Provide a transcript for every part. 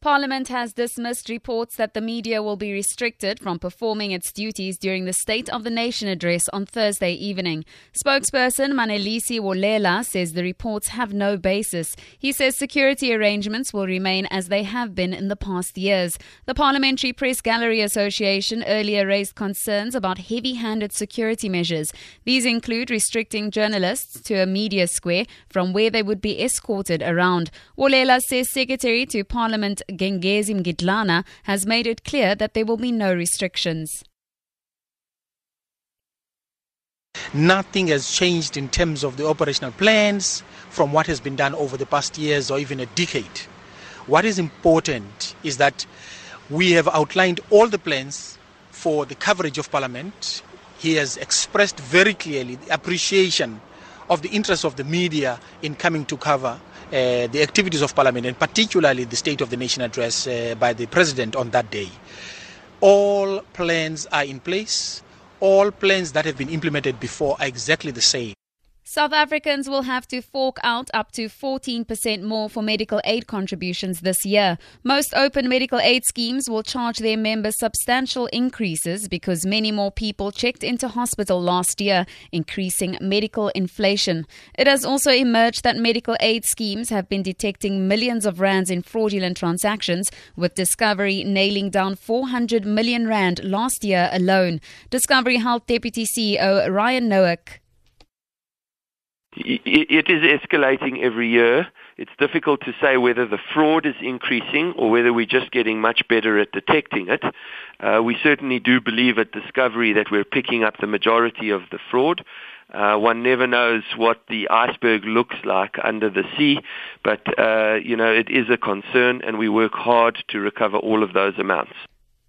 Parliament has dismissed reports that the media will be restricted from performing its duties during the State of the Nation address on Thursday evening. Spokesperson Manelisi Wolela says the reports have no basis. He says security arrangements will remain as they have been in the past years. The Parliamentary Press Gallery Association earlier raised concerns about heavy handed security measures. These include restricting journalists to a media square from where they would be escorted around. Wolela says Secretary to Parliament Gengezi Mgidlana has made it clear that there will be no restrictions. Nothing has changed in terms of the operational plans from what has been done over the past years or even a decade. What is important is that we have outlined all the plans for the coverage of Parliament. He has expressed very clearly the appreciation of the interest of the media in coming to cover uh, the activities of Parliament and particularly the State of the Nation address uh, by the President on that day. All plans are in place. All plans that have been implemented before are exactly the same. South Africans will have to fork out up to 14% more for medical aid contributions this year. Most open medical aid schemes will charge their members substantial increases because many more people checked into hospital last year, increasing medical inflation. It has also emerged that medical aid schemes have been detecting millions of rands in fraudulent transactions, with Discovery nailing down 400 million rand last year alone. Discovery Health Deputy CEO Ryan Noach it is escalating every year. It's difficult to say whether the fraud is increasing or whether we're just getting much better at detecting it. Uh, we certainly do believe at Discovery that we're picking up the majority of the fraud. Uh, one never knows what the iceberg looks like under the sea, but uh, you know it is a concern, and we work hard to recover all of those amounts.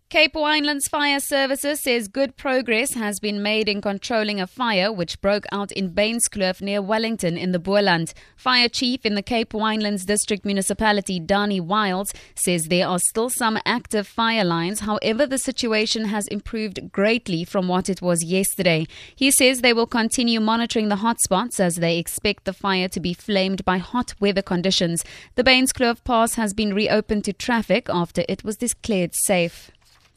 Cape Winelands Fire Services says good progress has been made in controlling a fire which broke out in Bainskloof near Wellington in the Boland. Fire Chief in the Cape Winelands District Municipality, Danny Wilds, says there are still some active fire lines. However, the situation has improved greatly from what it was yesterday. He says they will continue monitoring the hotspots as they expect the fire to be flamed by hot weather conditions. The Bainskloof Pass has been reopened to traffic after it was declared safe.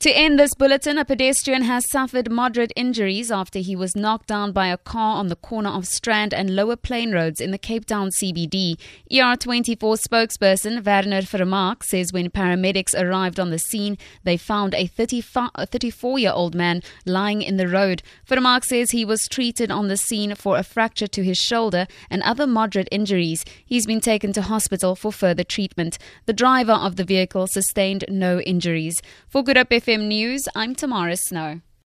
To end this bulletin, a pedestrian has suffered moderate injuries after he was knocked down by a car on the corner of Strand and Lower Plein Roads in the Cape Town CBD. ER24 spokesperson Werner Vermaak says when paramedics arrived on the scene, they found a 34 year old man lying in the road. Vermaak says he was treated on the scene for a fracture to his shoulder and other moderate injuries. He's been taken to hospital for further treatment. The driver of the vehicle sustained no injuries. For Good Hope FM News, I'm Tamara Snow.